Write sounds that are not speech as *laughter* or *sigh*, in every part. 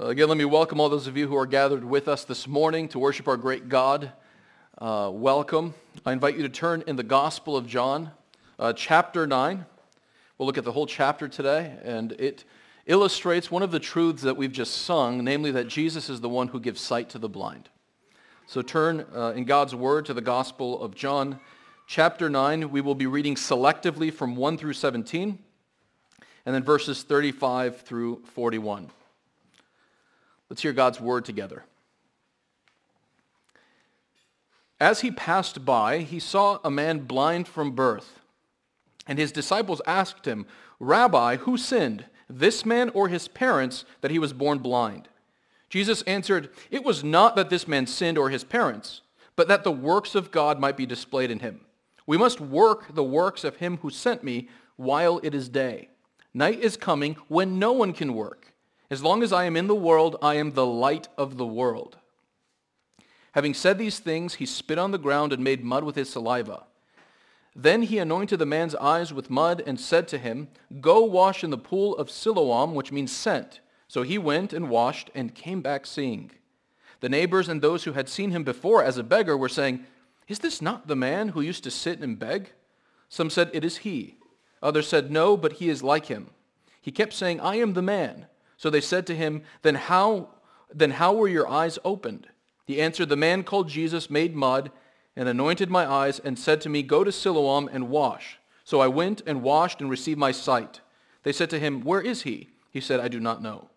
Uh, again, let me welcome all those of you who are gathered with us this morning to worship our great God. Uh, welcome. I invite you to turn in the Gospel of John, uh, chapter 9. We'll look at the whole chapter today, and it illustrates one of the truths that we've just sung, namely that Jesus is the one who gives sight to the blind. So turn uh, in God's Word to the Gospel of John, chapter 9. We will be reading selectively from 1 through 17, and then verses 35 through 41. Let's hear God's word together. As he passed by, he saw a man blind from birth. And his disciples asked him, Rabbi, who sinned, this man or his parents, that he was born blind? Jesus answered, It was not that this man sinned or his parents, but that the works of God might be displayed in him. We must work the works of him who sent me while it is day. Night is coming when no one can work. As long as I am in the world, I am the light of the world. Having said these things, he spit on the ground and made mud with his saliva. Then he anointed the man's eyes with mud and said to him, Go wash in the pool of Siloam, which means sent. So he went and washed and came back seeing. The neighbors and those who had seen him before as a beggar were saying, Is this not the man who used to sit and beg? Some said, It is he. Others said, No, but he is like him. He kept saying, I am the man. So they said to him, then how, then how were your eyes opened? He answered, the man called Jesus made mud and anointed my eyes and said to me, go to Siloam and wash. So I went and washed and received my sight. They said to him, where is he? He said, I do not know.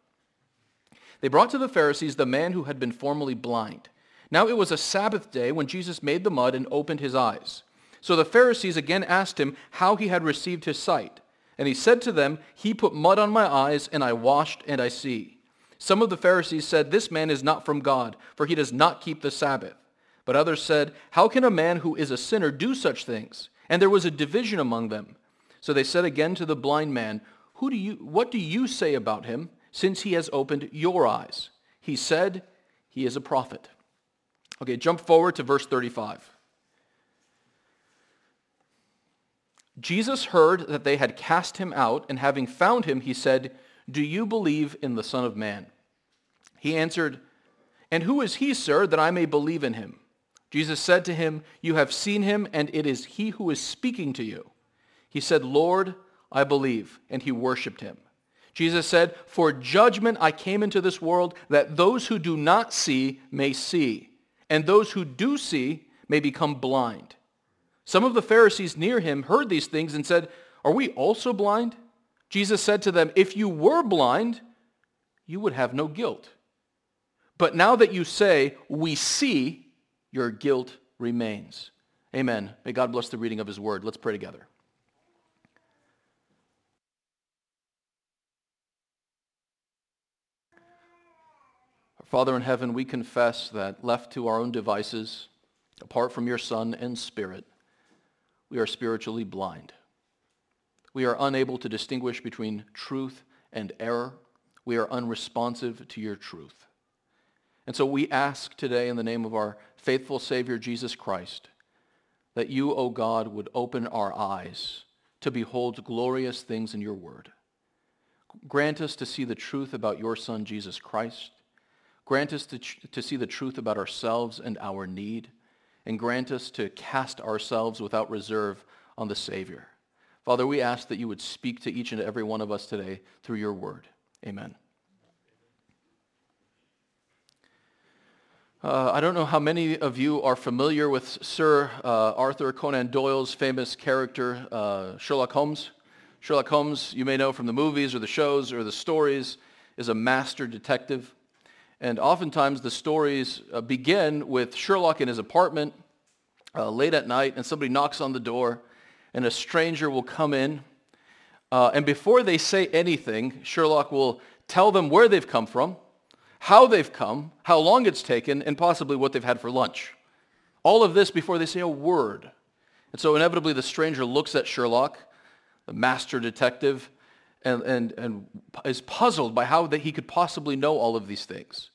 They brought to the Pharisees the man who had been formerly blind. Now it was a Sabbath day when Jesus made the mud and opened his eyes. So the Pharisees again asked him how he had received his sight. And he said to them, He put mud on my eyes, and I washed, and I see. Some of the Pharisees said, This man is not from God, for he does not keep the Sabbath. But others said, How can a man who is a sinner do such things? And there was a division among them. So they said again to the blind man, Who do you, What do you say about him, since he has opened your eyes? He said, He is a prophet. Okay, jump forward to verse 35. Jesus heard that they had cast him out, and having found him, he said, Do you believe in the Son of Man? He answered, And who is he, sir, that I may believe in him? Jesus said to him, You have seen him, and it is he who is speaking to you. He said, Lord, I believe, and he worshipped him. Jesus said, For judgment I came into this world, that those who do not see may see, and those who do see may become blind. Some of the Pharisees near him heard these things and said, Are we also blind? Jesus said to them, If you were blind, you would have no guilt. But now that you say, We see, your guilt remains. Amen. May God bless the reading of his word. Let's pray together. Father in heaven, we confess that left to our own devices, apart from your Son and Spirit, we are spiritually blind. We are unable to distinguish between truth and error. We are unresponsive to your truth. And so we ask today in the name of our faithful Savior Jesus Christ that you, O God, would open our eyes to behold glorious things in your word. Grant us to see the truth about your Son, Jesus Christ. Grant us to, to see the truth about ourselves and our need and grant us to cast ourselves without reserve on the Savior. Father, we ask that you would speak to each and every one of us today through your word. Amen. Uh, I don't know how many of you are familiar with Sir uh, Arthur Conan Doyle's famous character, uh, Sherlock Holmes. Sherlock Holmes, you may know from the movies or the shows or the stories, is a master detective. And oftentimes the stories uh, begin with Sherlock in his apartment uh, late at night and somebody knocks on the door and a stranger will come in. Uh, and before they say anything, Sherlock will tell them where they've come from, how they've come, how long it's taken, and possibly what they've had for lunch. All of this before they say a word. And so inevitably the stranger looks at Sherlock, the master detective, and, and, and is puzzled by how that he could possibly know all of these things.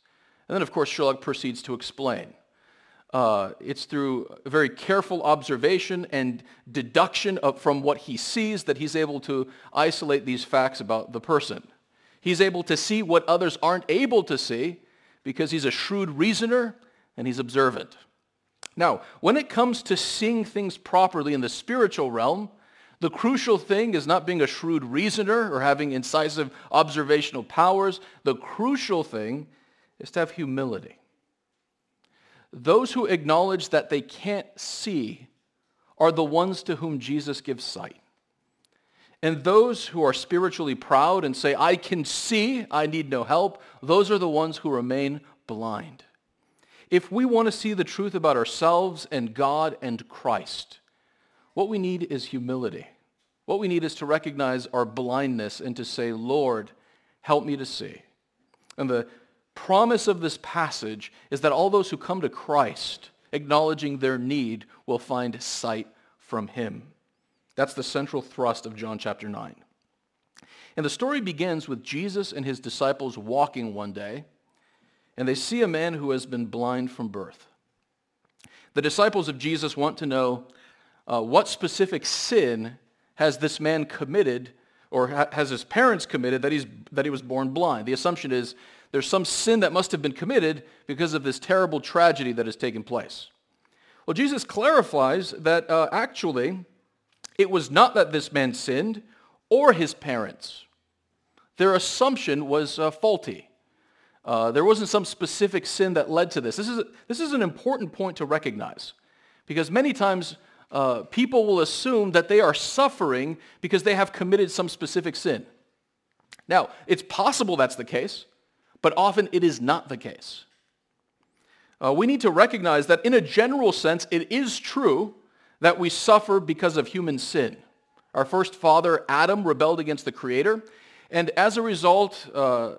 And then, of course, Sherlock proceeds to explain. Uh, it's through very careful observation and deduction of, from what he sees that he's able to isolate these facts about the person. He's able to see what others aren't able to see because he's a shrewd reasoner and he's observant. Now, when it comes to seeing things properly in the spiritual realm, the crucial thing is not being a shrewd reasoner or having incisive observational powers. The crucial thing is to have humility. Those who acknowledge that they can't see are the ones to whom Jesus gives sight. And those who are spiritually proud and say, I can see, I need no help, those are the ones who remain blind. If we want to see the truth about ourselves and God and Christ, what we need is humility. What we need is to recognize our blindness and to say, Lord, help me to see. And the promise of this passage is that all those who come to Christ, acknowledging their need, will find sight from him. That's the central thrust of John chapter 9. And the story begins with Jesus and his disciples walking one day, and they see a man who has been blind from birth. The disciples of Jesus want to know uh, what specific sin has this man committed or ha- has his parents committed that, he's, that he was born blind. The assumption is there's some sin that must have been committed because of this terrible tragedy that has taken place. Well, Jesus clarifies that uh, actually it was not that this man sinned or his parents. Their assumption was uh, faulty. Uh, there wasn't some specific sin that led to this. This is, this is an important point to recognize because many times uh, people will assume that they are suffering because they have committed some specific sin. Now, it's possible that's the case, but often it is not the case. Uh, we need to recognize that in a general sense, it is true that we suffer because of human sin. Our first father, Adam, rebelled against the Creator, and as a result, uh,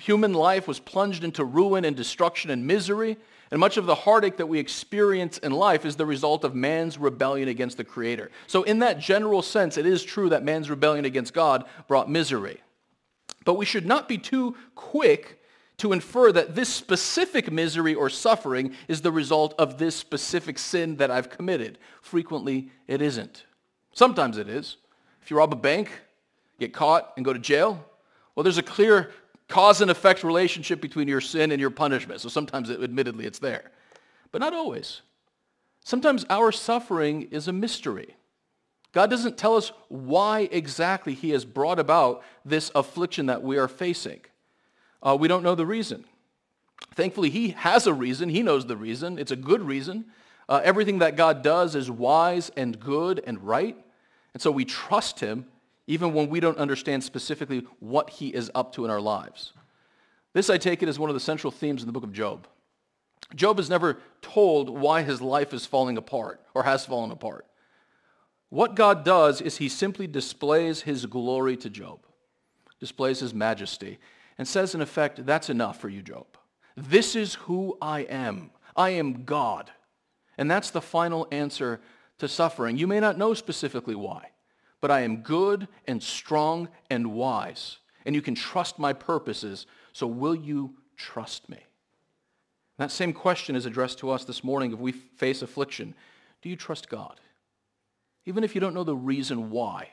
human life was plunged into ruin and destruction and misery, and much of the heartache that we experience in life is the result of man's rebellion against the Creator. So in that general sense, it is true that man's rebellion against God brought misery. But we should not be too quick to infer that this specific misery or suffering is the result of this specific sin that I've committed. Frequently, it isn't. Sometimes it is. If you rob a bank, get caught, and go to jail, well, there's a clear cause and effect relationship between your sin and your punishment. So sometimes, it, admittedly, it's there. But not always. Sometimes our suffering is a mystery. God doesn't tell us why exactly he has brought about this affliction that we are facing. Uh, we don't know the reason. Thankfully, he has a reason. He knows the reason. It's a good reason. Uh, everything that God does is wise and good and right. And so we trust him even when we don't understand specifically what he is up to in our lives. This, I take it, is one of the central themes in the book of Job. Job is never told why his life is falling apart or has fallen apart. What God does is he simply displays his glory to Job, displays his majesty and says, in effect, that's enough for you, Job. This is who I am. I am God. And that's the final answer to suffering. You may not know specifically why, but I am good and strong and wise. And you can trust my purposes. So will you trust me? That same question is addressed to us this morning if we face affliction. Do you trust God? Even if you don't know the reason why,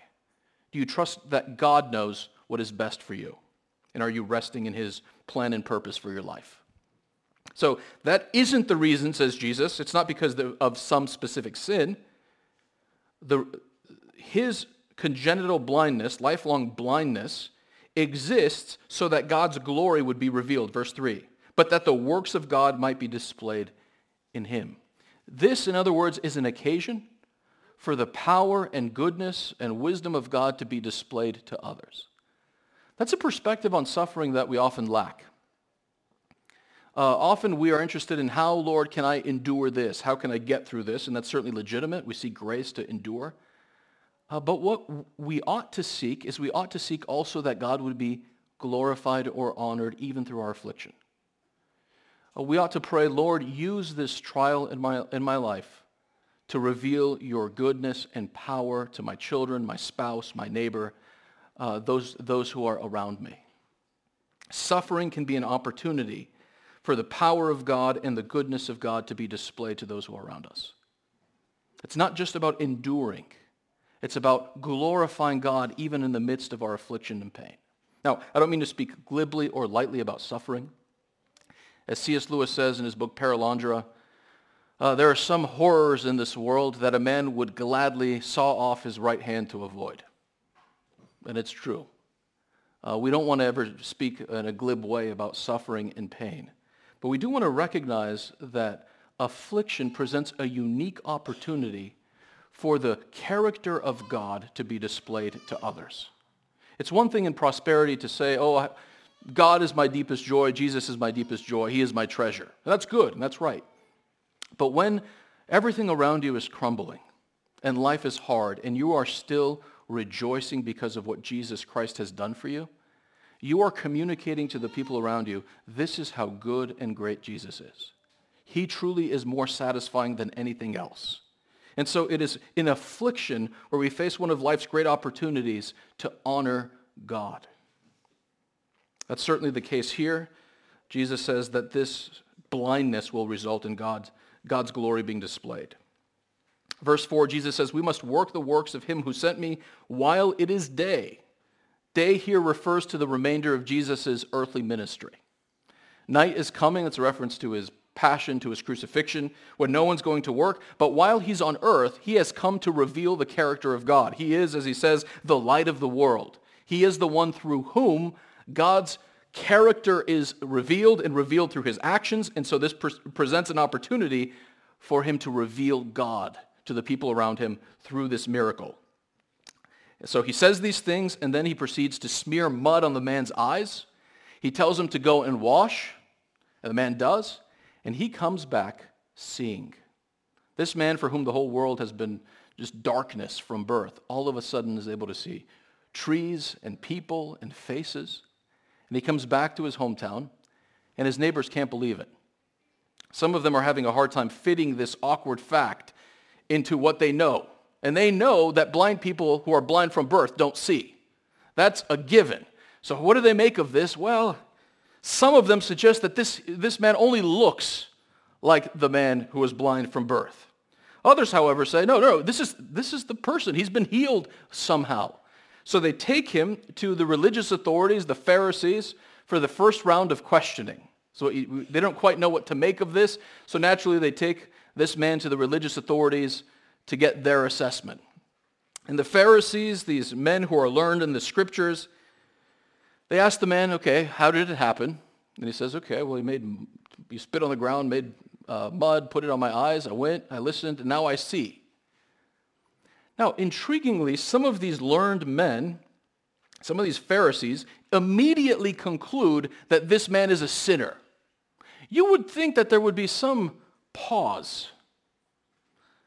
do you trust that God knows what is best for you? And are you resting in his plan and purpose for your life? So that isn't the reason, says Jesus. It's not because of some specific sin. The, his congenital blindness, lifelong blindness, exists so that God's glory would be revealed. Verse 3. But that the works of God might be displayed in him. This, in other words, is an occasion for the power and goodness and wisdom of God to be displayed to others. That's a perspective on suffering that we often lack. Uh, often we are interested in how, Lord, can I endure this? How can I get through this? And that's certainly legitimate. We seek grace to endure. Uh, but what we ought to seek is we ought to seek also that God would be glorified or honored even through our affliction. Uh, we ought to pray, Lord, use this trial in my, in my life to reveal your goodness and power to my children, my spouse, my neighbor, uh, those, those who are around me. Suffering can be an opportunity for the power of God and the goodness of God to be displayed to those who are around us. It's not just about enduring. It's about glorifying God even in the midst of our affliction and pain. Now, I don't mean to speak glibly or lightly about suffering. As C.S. Lewis says in his book Perelandra, uh, there are some horrors in this world that a man would gladly saw off his right hand to avoid. And it's true. Uh, we don't want to ever speak in a glib way about suffering and pain. But we do want to recognize that affliction presents a unique opportunity for the character of God to be displayed to others. It's one thing in prosperity to say, oh, God is my deepest joy, Jesus is my deepest joy, he is my treasure. And that's good, and that's right. But when everything around you is crumbling and life is hard and you are still rejoicing because of what Jesus Christ has done for you, you are communicating to the people around you, this is how good and great Jesus is. He truly is more satisfying than anything else. And so it is in affliction where we face one of life's great opportunities to honor God. That's certainly the case here. Jesus says that this blindness will result in God's, God's glory being displayed. Verse 4, Jesus says, we must work the works of him who sent me while it is day. Day here refers to the remainder of Jesus' earthly ministry. Night is coming. It's a reference to his passion, to his crucifixion, when no one's going to work. But while he's on earth, he has come to reveal the character of God. He is, as he says, the light of the world. He is the one through whom God's character is revealed and revealed through his actions. And so this pre- presents an opportunity for him to reveal God to the people around him through this miracle. So he says these things, and then he proceeds to smear mud on the man's eyes. He tells him to go and wash, and the man does, and he comes back seeing. This man for whom the whole world has been just darkness from birth, all of a sudden is able to see trees and people and faces. And he comes back to his hometown, and his neighbors can't believe it. Some of them are having a hard time fitting this awkward fact into what they know. And they know that blind people who are blind from birth don't see. That's a given. So what do they make of this? Well, some of them suggest that this, this man only looks like the man who was blind from birth. Others, however, say, no, no, this is, this is the person. He's been healed somehow. So they take him to the religious authorities, the Pharisees, for the first round of questioning. So they don't quite know what to make of this. So naturally, they take this man to the religious authorities to get their assessment. And the Pharisees, these men who are learned in the scriptures, they ask the man, okay, how did it happen? And he says, okay, well, he made, he spit on the ground, made uh, mud, put it on my eyes. I went, I listened, and now I see. Now, intriguingly, some of these learned men, some of these Pharisees, immediately conclude that this man is a sinner. You would think that there would be some pause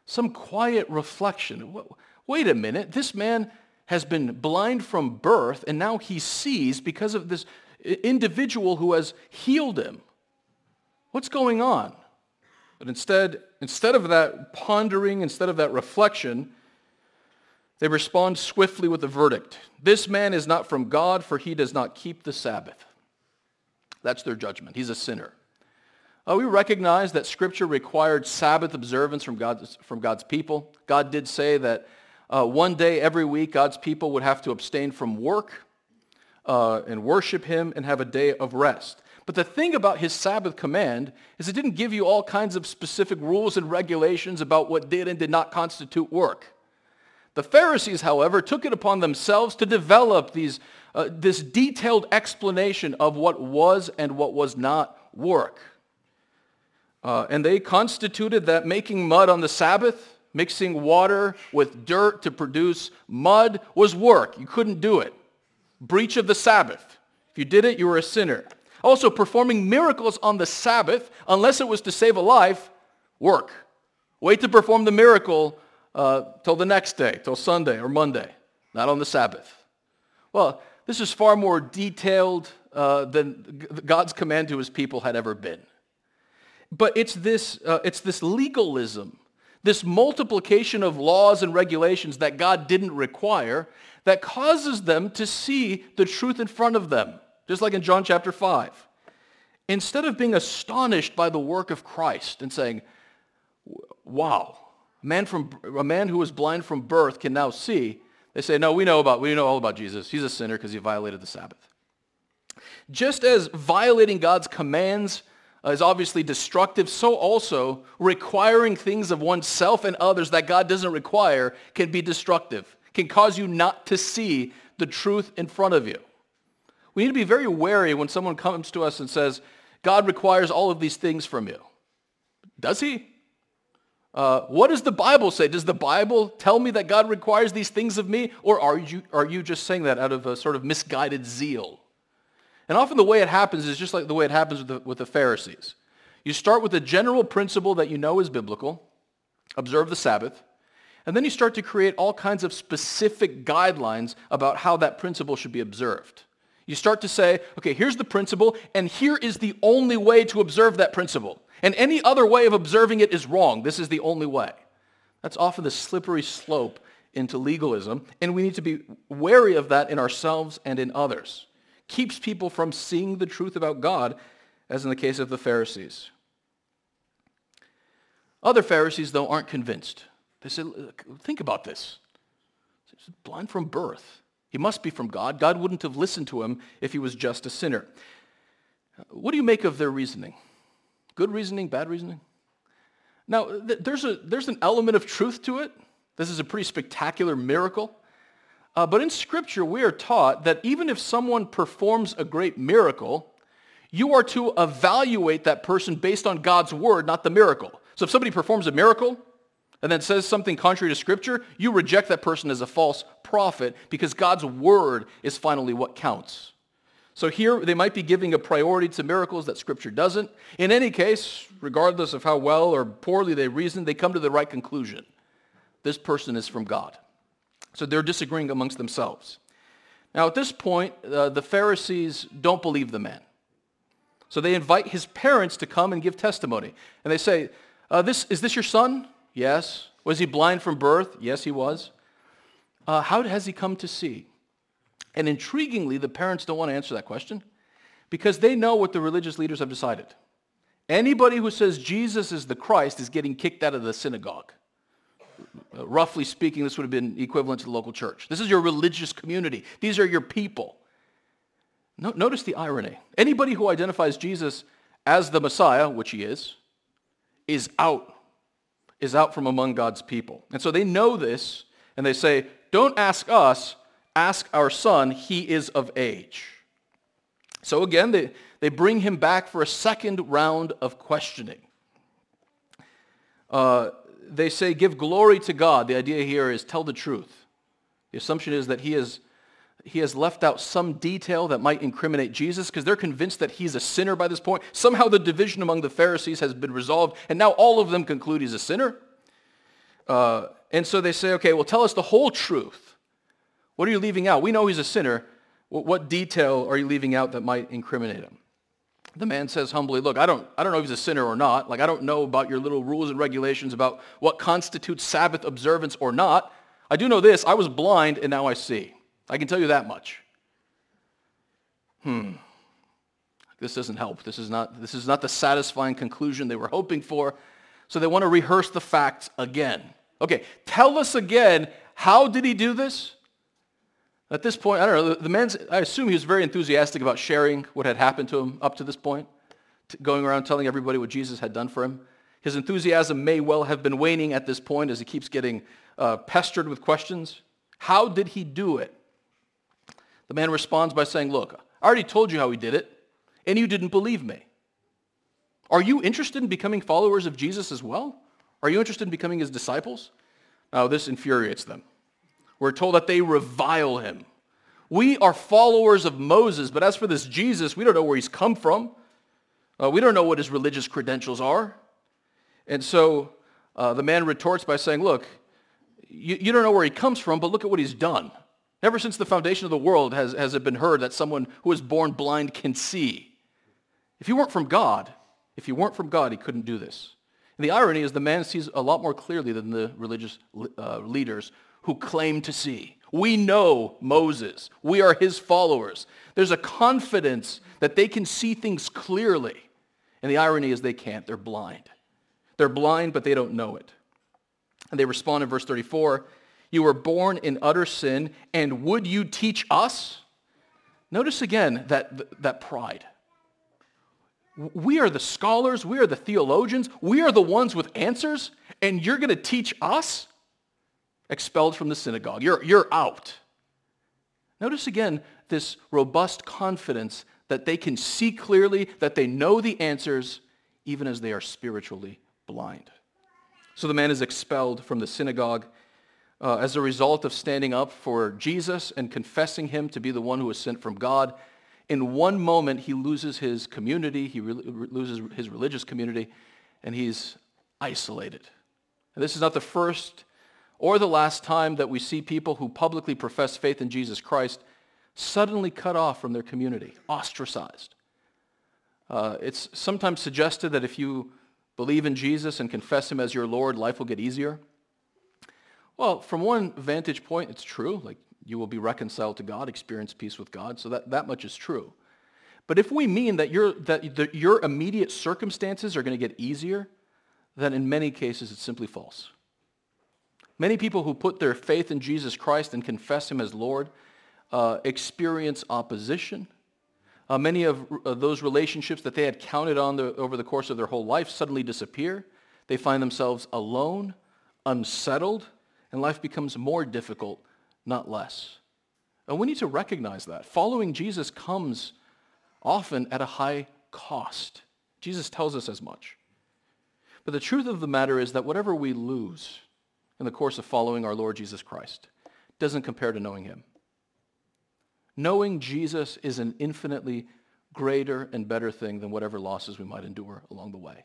some quiet reflection. Wait a minute, this man has been blind from birth and now he sees because of this individual who has healed him. What's going on? But instead, instead of that pondering, instead of that reflection, they respond swiftly with a verdict. This man is not from God, for he does not keep the Sabbath. That's their judgment. He's a sinner. Uh, we recognize that Scripture required Sabbath observance from God's, from God's people. God did say that uh, one day every week God's people would have to abstain from work uh, and worship him and have a day of rest. But the thing about his Sabbath command is it didn't give you all kinds of specific rules and regulations about what did and did not constitute work. The Pharisees, however, took it upon themselves to develop these, uh, this detailed explanation of what was and what was not work. Uh, and they constituted that making mud on the Sabbath, mixing water with dirt to produce mud, was work. You couldn't do it. Breach of the Sabbath. If you did it, you were a sinner. Also, performing miracles on the Sabbath, unless it was to save a life, work. Wait to perform the miracle uh, till the next day, till Sunday or Monday, not on the Sabbath. Well, this is far more detailed uh, than God's command to his people had ever been. But it's this, uh, it's this legalism, this multiplication of laws and regulations that God didn't require that causes them to see the truth in front of them, just like in John chapter 5. Instead of being astonished by the work of Christ and saying, wow, a man, from, a man who was blind from birth can now see, they say, no, we know, about, we know all about Jesus. He's a sinner because he violated the Sabbath. Just as violating God's commands is obviously destructive, so also requiring things of oneself and others that God doesn't require can be destructive, can cause you not to see the truth in front of you. We need to be very wary when someone comes to us and says, God requires all of these things from you. Does he? Uh, what does the Bible say? Does the Bible tell me that God requires these things of me? Or are you, are you just saying that out of a sort of misguided zeal? And often the way it happens is just like the way it happens with the, with the Pharisees. You start with a general principle that you know is biblical, observe the Sabbath, and then you start to create all kinds of specific guidelines about how that principle should be observed. You start to say, okay, here's the principle, and here is the only way to observe that principle. And any other way of observing it is wrong. This is the only way. That's often the slippery slope into legalism, and we need to be wary of that in ourselves and in others keeps people from seeing the truth about God, as in the case of the Pharisees. Other Pharisees, though, aren't convinced. They say, think about this. He's blind from birth. He must be from God. God wouldn't have listened to him if he was just a sinner. What do you make of their reasoning? Good reasoning, bad reasoning? Now, there's, a, there's an element of truth to it. This is a pretty spectacular miracle. Uh, but in Scripture, we are taught that even if someone performs a great miracle, you are to evaluate that person based on God's word, not the miracle. So if somebody performs a miracle and then says something contrary to Scripture, you reject that person as a false prophet because God's word is finally what counts. So here they might be giving a priority to miracles that Scripture doesn't. In any case, regardless of how well or poorly they reason, they come to the right conclusion. This person is from God. So they're disagreeing amongst themselves. Now at this point, uh, the Pharisees don't believe the man. So they invite his parents to come and give testimony. And they say, uh, this, is this your son? Yes. Was he blind from birth? Yes, he was. Uh, how has he come to see? And intriguingly, the parents don't want to answer that question because they know what the religious leaders have decided. Anybody who says Jesus is the Christ is getting kicked out of the synagogue. Roughly speaking, this would have been equivalent to the local church. This is your religious community. These are your people. No, notice the irony. Anybody who identifies Jesus as the Messiah, which he is, is out, is out from among God's people. And so they know this, and they say, don't ask us, ask our son, he is of age. So again, they, they bring him back for a second round of questioning. Uh, they say give glory to God. The idea here is tell the truth. The assumption is that he has, he has left out some detail that might incriminate Jesus because they're convinced that he's a sinner by this point. Somehow the division among the Pharisees has been resolved, and now all of them conclude he's a sinner. Uh, and so they say, okay, well, tell us the whole truth. What are you leaving out? We know he's a sinner. What detail are you leaving out that might incriminate him? The man says humbly, look, I don't, I don't know if he's a sinner or not. Like, I don't know about your little rules and regulations about what constitutes Sabbath observance or not. I do know this. I was blind and now I see. I can tell you that much. Hmm. This doesn't help. This is not, this is not the satisfying conclusion they were hoping for. So they want to rehearse the facts again. Okay, tell us again, how did he do this? At this point, I don't know, the man's, I assume he was very enthusiastic about sharing what had happened to him up to this point, going around telling everybody what Jesus had done for him. His enthusiasm may well have been waning at this point as he keeps getting uh, pestered with questions. How did he do it? The man responds by saying, look, I already told you how he did it, and you didn't believe me. Are you interested in becoming followers of Jesus as well? Are you interested in becoming his disciples? Now, this infuriates them. We're told that they revile him. We are followers of Moses, but as for this Jesus, we don't know where he's come from. Uh, we don't know what his religious credentials are. And so uh, the man retorts by saying, look, you, you don't know where he comes from, but look at what he's done. Ever since the foundation of the world has, has it been heard that someone who was born blind can see. If he weren't from God, if he weren't from God, he couldn't do this. And the irony is the man sees a lot more clearly than the religious uh, leaders who claim to see. We know Moses. We are his followers. There's a confidence that they can see things clearly. And the irony is they can't. They're blind. They're blind, but they don't know it. And they respond in verse 34, you were born in utter sin, and would you teach us? Notice again that, that pride. We are the scholars, we are the theologians, we are the ones with answers, and you're going to teach us? Expelled from the synagogue. You're, you're out. Notice again this robust confidence that they can see clearly, that they know the answers, even as they are spiritually blind. So the man is expelled from the synagogue uh, as a result of standing up for Jesus and confessing him to be the one who was sent from God. In one moment, he loses his community, he re- loses his religious community, and he's isolated. And this is not the first or the last time that we see people who publicly profess faith in Jesus Christ suddenly cut off from their community, ostracized. Uh, it's sometimes suggested that if you believe in Jesus and confess him as your Lord, life will get easier. Well, from one vantage point, it's true. Like you will be reconciled to God, experience peace with God. So that, that much is true. But if we mean that, your, that the, your immediate circumstances are going to get easier, then in many cases it's simply false. Many people who put their faith in Jesus Christ and confess him as Lord uh, experience opposition. Uh, many of uh, those relationships that they had counted on the, over the course of their whole life suddenly disappear. They find themselves alone, unsettled, and life becomes more difficult, not less. And we need to recognize that. Following Jesus comes often at a high cost. Jesus tells us as much. But the truth of the matter is that whatever we lose in the course of following our Lord Jesus Christ doesn't compare to knowing him. Knowing Jesus is an infinitely greater and better thing than whatever losses we might endure along the way.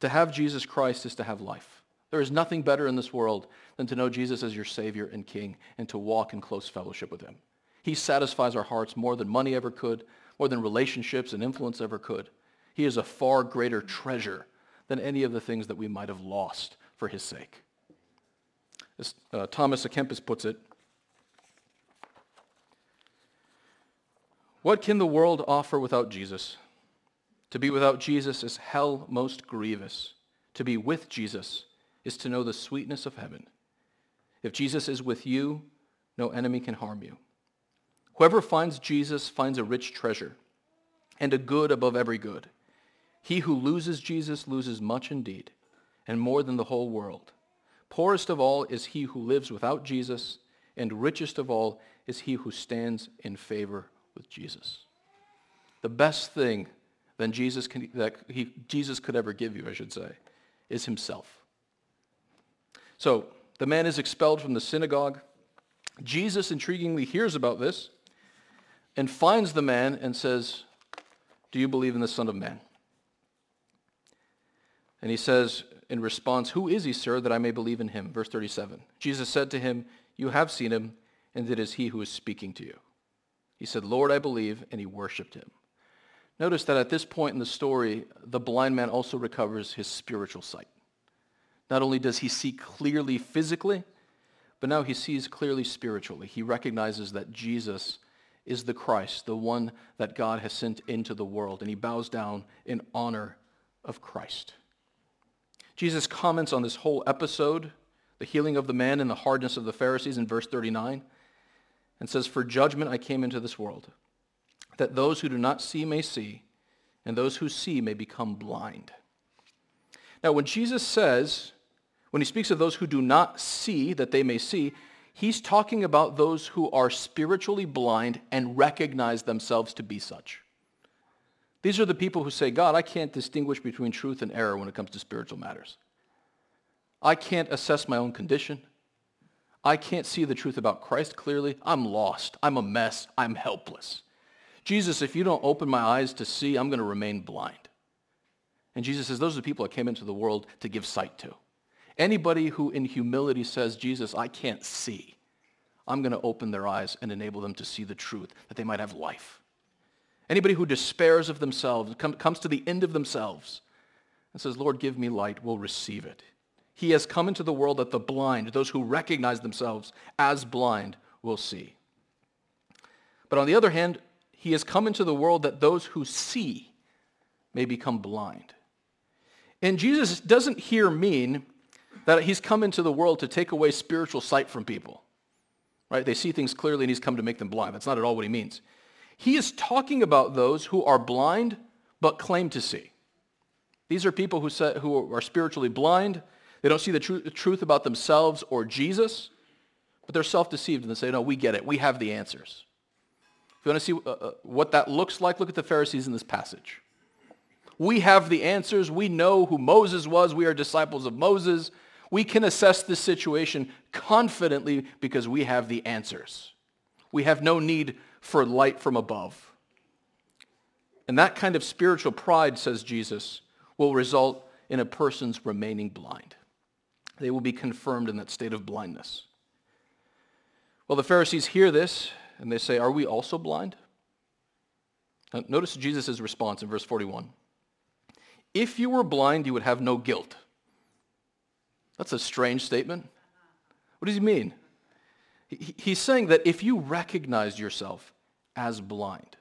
To have Jesus Christ is to have life. There is nothing better in this world than to know Jesus as your Savior and King and to walk in close fellowship with him. He satisfies our hearts more than money ever could, more than relationships and influence ever could. He is a far greater treasure than any of the things that we might have lost for his sake. As uh, Thomas à Kempis puts it, What can the world offer without Jesus? To be without Jesus is hell most grievous. To be with Jesus is to know the sweetness of heaven. If Jesus is with you, no enemy can harm you. Whoever finds Jesus finds a rich treasure and a good above every good. He who loses Jesus loses much indeed, and more than the whole world. Poorest of all is he who lives without Jesus, and richest of all is he who stands in favor with Jesus. The best thing than Jesus can, that he, Jesus could ever give you, I should say, is himself. So the man is expelled from the synagogue. Jesus intriguingly hears about this and finds the man and says, do you believe in the Son of Man? And he says in response, who is he, sir, that I may believe in him? Verse 37. Jesus said to him, you have seen him, and it is he who is speaking to you. He said, Lord, I believe, and he worshiped him. Notice that at this point in the story, the blind man also recovers his spiritual sight. Not only does he see clearly physically, but now he sees clearly spiritually. He recognizes that Jesus is the Christ, the one that God has sent into the world, and he bows down in honor of Christ. Jesus comments on this whole episode, the healing of the man and the hardness of the Pharisees in verse 39 and says, For judgment I came into this world, that those who do not see may see, and those who see may become blind. Now, when Jesus says, when he speaks of those who do not see that they may see, he's talking about those who are spiritually blind and recognize themselves to be such. These are the people who say, God, I can't distinguish between truth and error when it comes to spiritual matters. I can't assess my own condition. I can't see the truth about Christ clearly. I'm lost. I'm a mess. I'm helpless. Jesus, if you don't open my eyes to see, I'm going to remain blind. And Jesus says, those are the people I came into the world to give sight to. Anybody who in humility says, Jesus, I can't see, I'm going to open their eyes and enable them to see the truth, that they might have life. Anybody who despairs of themselves, comes to the end of themselves, and says, Lord, give me light, will receive it. He has come into the world that the blind, those who recognize themselves as blind, will see. But on the other hand, he has come into the world that those who see may become blind. And Jesus doesn't here mean that he's come into the world to take away spiritual sight from people. Right? They see things clearly and he's come to make them blind. That's not at all what he means. He is talking about those who are blind but claim to see. These are people who, say, who are spiritually blind. They don't see the, tr- the truth about themselves or Jesus, but they're self-deceived and they say, no, we get it. We have the answers. If you want to see uh, uh, what that looks like, look at the Pharisees in this passage. We have the answers. We know who Moses was. We are disciples of Moses. We can assess this situation confidently because we have the answers. We have no need for light from above. And that kind of spiritual pride, says Jesus, will result in a person's remaining blind. They will be confirmed in that state of blindness. Well, the Pharisees hear this and they say, Are we also blind? Now, notice Jesus' response in verse 41. If you were blind, you would have no guilt. That's a strange statement. What does he mean? He's saying that if you recognized yourself as blind,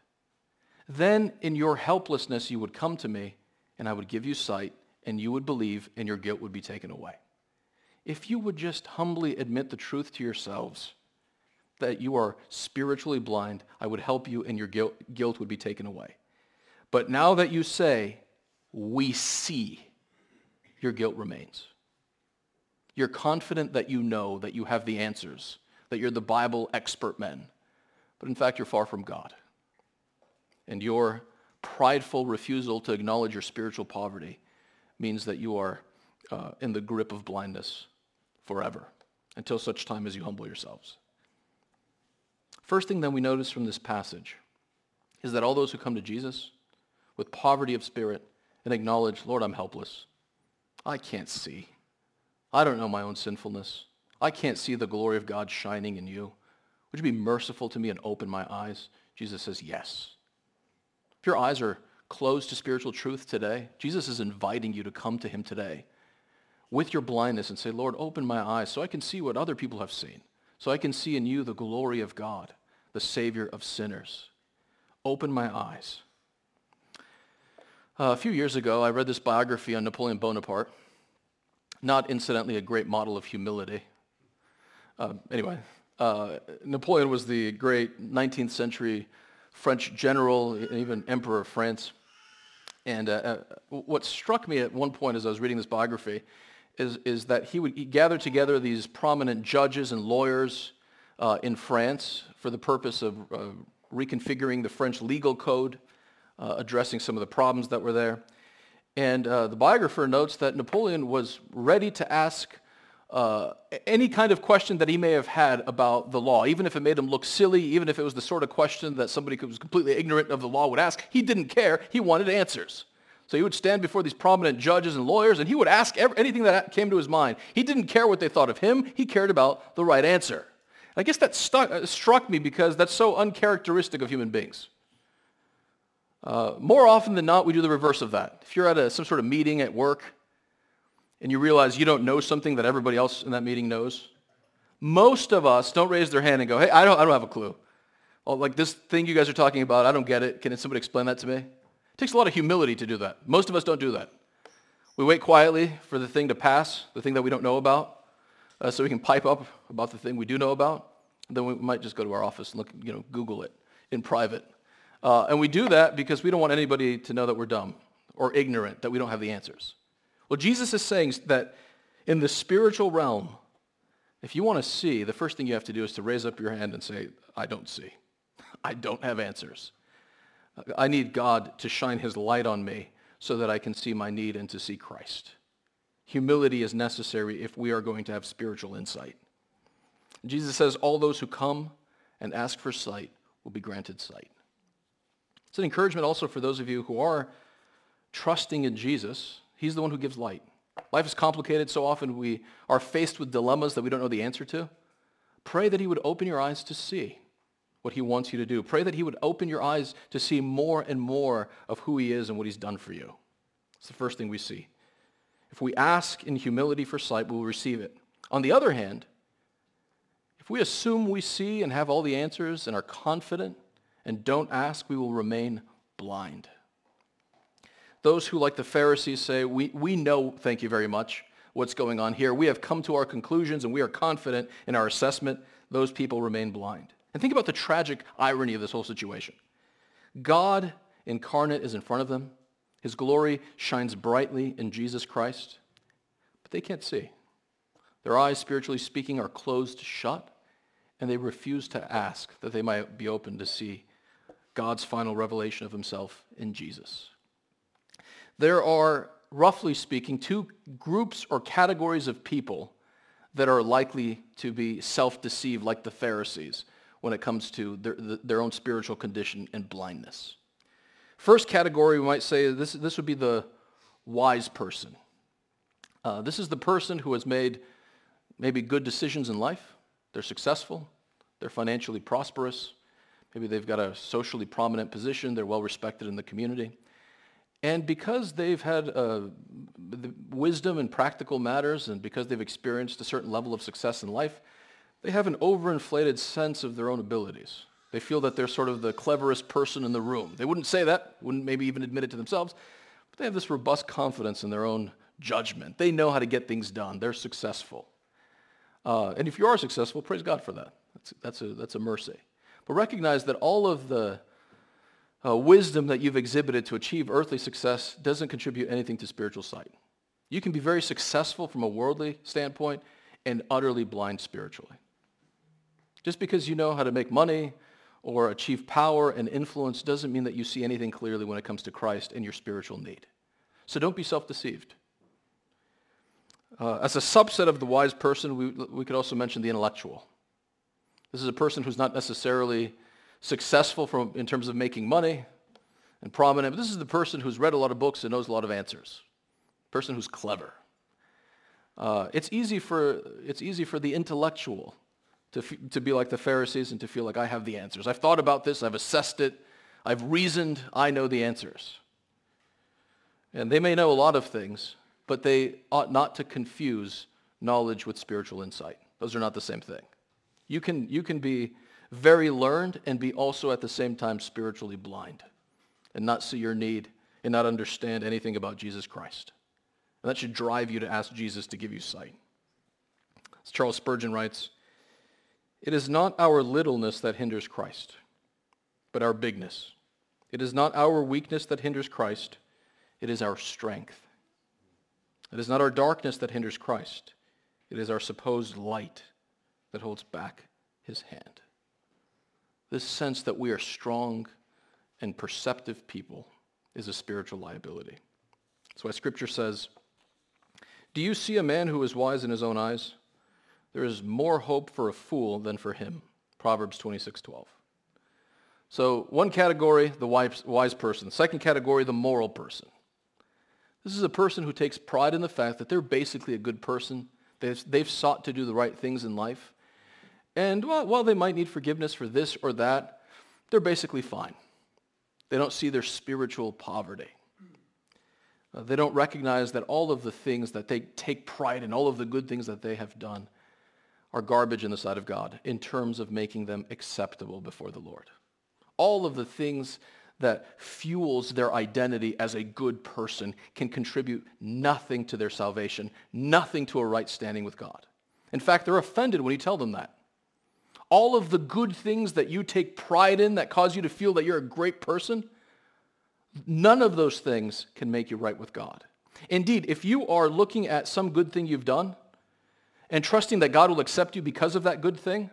then in your helplessness you would come to me and I would give you sight and you would believe and your guilt would be taken away. If you would just humbly admit the truth to yourselves that you are spiritually blind, I would help you and your guilt, guilt would be taken away. But now that you say, we see, your guilt remains. You're confident that you know, that you have the answers, that you're the Bible expert men. But in fact, you're far from God. And your prideful refusal to acknowledge your spiritual poverty means that you are uh, in the grip of blindness forever until such time as you humble yourselves. First thing that we notice from this passage is that all those who come to Jesus with poverty of spirit and acknowledge, Lord, I'm helpless. I can't see. I don't know my own sinfulness. I can't see the glory of God shining in you. Would you be merciful to me and open my eyes? Jesus says, yes. If your eyes are closed to spiritual truth today, Jesus is inviting you to come to him today with your blindness and say, Lord, open my eyes so I can see what other people have seen, so I can see in you the glory of God, the Savior of sinners. Open my eyes. Uh, a few years ago, I read this biography on Napoleon Bonaparte, not incidentally a great model of humility. Uh, anyway, uh, Napoleon was the great 19th century French general and even emperor of France. And uh, uh, what struck me at one point as I was reading this biography is, is that he would gather together these prominent judges and lawyers uh, in France for the purpose of uh, reconfiguring the French legal code, addressing some of the problems that were there. And the biographer notes that Napoleon was ready to ask uh, any kind of question that he may have had about the law, even if it made him look silly, even if it was the sort of question that somebody who was completely ignorant of the law would ask, he didn't care. He wanted answers. So he would stand before these prominent judges and lawyers, and he would ask every, anything that came to his mind. He didn't care what they thought of him. He cared about the right answer. I guess that stuck, uh, struck me because that's so uncharacteristic of human beings. Uh, more often than not, we do the reverse of that. If you're at a, some sort of meeting at work and you realize you don't know something that everybody else in that meeting knows, most of us don't raise their hand and go, hey, I don't, I don't have a clue. Oh, like this thing you guys are talking about, I don't get it. Can somebody explain that to me? It takes a lot of humility to do that. Most of us don't do that. We wait quietly for the thing to pass, the thing that we don't know about, uh, so we can pipe up about the thing we do know about. Then we might just go to our office and look, you know, Google it in private. Uh, and we do that because we don't want anybody to know that we're dumb or ignorant, that we don't have the answers. Well, Jesus is saying that in the spiritual realm, if you want to see, the first thing you have to do is to raise up your hand and say, I don't see. *laughs* I don't have answers. I need God to shine his light on me so that I can see my need and to see Christ. Humility is necessary if we are going to have spiritual insight. Jesus says all those who come and ask for sight will be granted sight. It's an encouragement also for those of you who are trusting in Jesus He's the one who gives light. Life is complicated. So often we are faced with dilemmas that we don't know the answer to. Pray that he would open your eyes to see what he wants you to do. Pray that he would open your eyes to see more and more of who he is and what he's done for you. It's the first thing we see. If we ask in humility for sight, we will receive it. On the other hand, if we assume we see and have all the answers and are confident and don't ask, we will remain blind. Those who, like the Pharisees, say, we, we know, thank you very much, what's going on here. We have come to our conclusions and we are confident in our assessment. Those people remain blind. And think about the tragic irony of this whole situation. God incarnate is in front of them. His glory shines brightly in Jesus Christ, but they can't see. Their eyes, spiritually speaking, are closed shut, and they refuse to ask that they might be open to see God's final revelation of himself in Jesus. There are, roughly speaking, two groups or categories of people that are likely to be self-deceived like the Pharisees when it comes to their, their own spiritual condition and blindness. First category, we might say, this, this would be the wise person. Uh, this is the person who has made maybe good decisions in life. They're successful. They're financially prosperous. Maybe they've got a socially prominent position. They're well respected in the community. And because they've had uh, wisdom in practical matters and because they've experienced a certain level of success in life, they have an overinflated sense of their own abilities. They feel that they're sort of the cleverest person in the room. They wouldn't say that, wouldn't maybe even admit it to themselves, but they have this robust confidence in their own judgment. They know how to get things done. They're successful. Uh, and if you are successful, praise God for that. That's, that's, a, that's a mercy. But recognize that all of the uh, wisdom that you've exhibited to achieve earthly success doesn't contribute anything to spiritual sight. You can be very successful from a worldly standpoint and utterly blind spiritually. Just because you know how to make money or achieve power and influence doesn't mean that you see anything clearly when it comes to Christ and your spiritual need. So don't be self-deceived. Uh, as a subset of the wise person, we, we could also mention the intellectual. This is a person who's not necessarily successful from, in terms of making money and prominent, but this is the person who's read a lot of books and knows a lot of answers. Person who's clever. Uh, it's, easy for, it's easy for the intellectual to, f- to be like the Pharisees and to feel like I have the answers. I've thought about this, I've assessed it, I've reasoned, I know the answers. And they may know a lot of things, but they ought not to confuse knowledge with spiritual insight. Those are not the same thing. You can, you can be very learned and be also at the same time spiritually blind and not see your need and not understand anything about Jesus Christ. And that should drive you to ask Jesus to give you sight. As Charles Spurgeon writes, it is not our littleness that hinders Christ, but our bigness. It is not our weakness that hinders Christ, it is our strength. It is not our darkness that hinders Christ, it is our supposed light that holds back his hand. This sense that we are strong and perceptive people is a spiritual liability. That's why Scripture says, Do you see a man who is wise in his own eyes? There is more hope for a fool than for him. Proverbs 26:12. So one category, the wise, wise person. Second category, the moral person. This is a person who takes pride in the fact that they're basically a good person. They've, they've sought to do the right things in life. And while, while they might need forgiveness for this or that, they're basically fine. They don't see their spiritual poverty. Uh, they don't recognize that all of the things that they take pride in, all of the good things that they have done, are garbage in the sight of God in terms of making them acceptable before the Lord. All of the things that fuels their identity as a good person can contribute nothing to their salvation, nothing to a right standing with God. In fact, they're offended when you tell them that all of the good things that you take pride in that cause you to feel that you're a great person, none of those things can make you right with God. Indeed, if you are looking at some good thing you've done and trusting that God will accept you because of that good thing,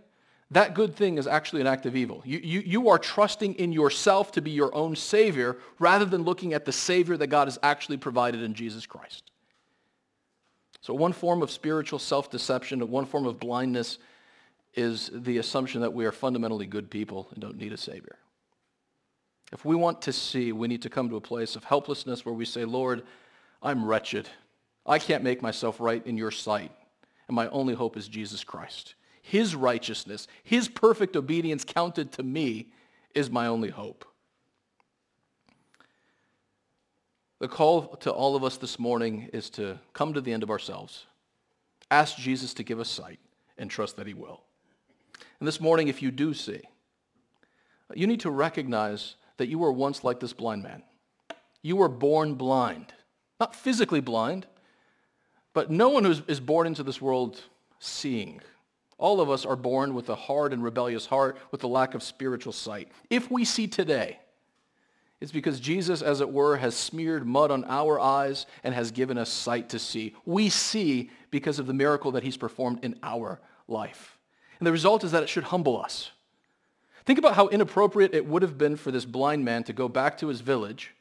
that good thing is actually an act of evil. You, you, you are trusting in yourself to be your own Savior rather than looking at the Savior that God has actually provided in Jesus Christ. So one form of spiritual self-deception, one form of blindness is the assumption that we are fundamentally good people and don't need a Savior. If we want to see, we need to come to a place of helplessness where we say, Lord, I'm wretched. I can't make myself right in your sight. And my only hope is Jesus Christ. His righteousness, his perfect obedience counted to me is my only hope. The call to all of us this morning is to come to the end of ourselves, ask Jesus to give us sight, and trust that he will. And this morning, if you do see, you need to recognize that you were once like this blind man. You were born blind. Not physically blind, but no one who is born into this world seeing. All of us are born with a hard and rebellious heart, with a lack of spiritual sight. If we see today, It's because Jesus, as it were, has smeared mud on our eyes and has given us sight to see. We see because of the miracle that he's performed in our life. And the result is that it should humble us. Think about how inappropriate it would have been for this blind man to go back to his village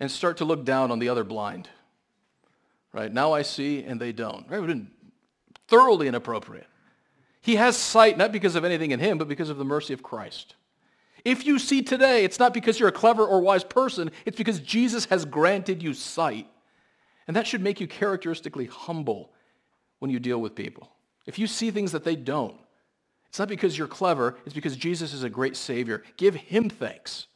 and start to look down on the other blind. Right? Now I see and they don't. Right? It would have been thoroughly inappropriate. He has sight not because of anything in him, but because of the mercy of Christ. If you see today, it's not because you're a clever or wise person. It's because Jesus has granted you sight. And that should make you characteristically humble when you deal with people. If you see things that they don't, it's not because you're clever. It's because Jesus is a great Savior. Give him thanks.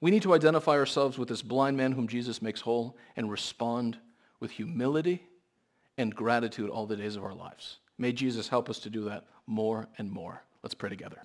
We need to identify ourselves with this blind man whom Jesus makes whole and respond with humility and gratitude all the days of our lives. May Jesus help us to do that more and more. Let's pray together.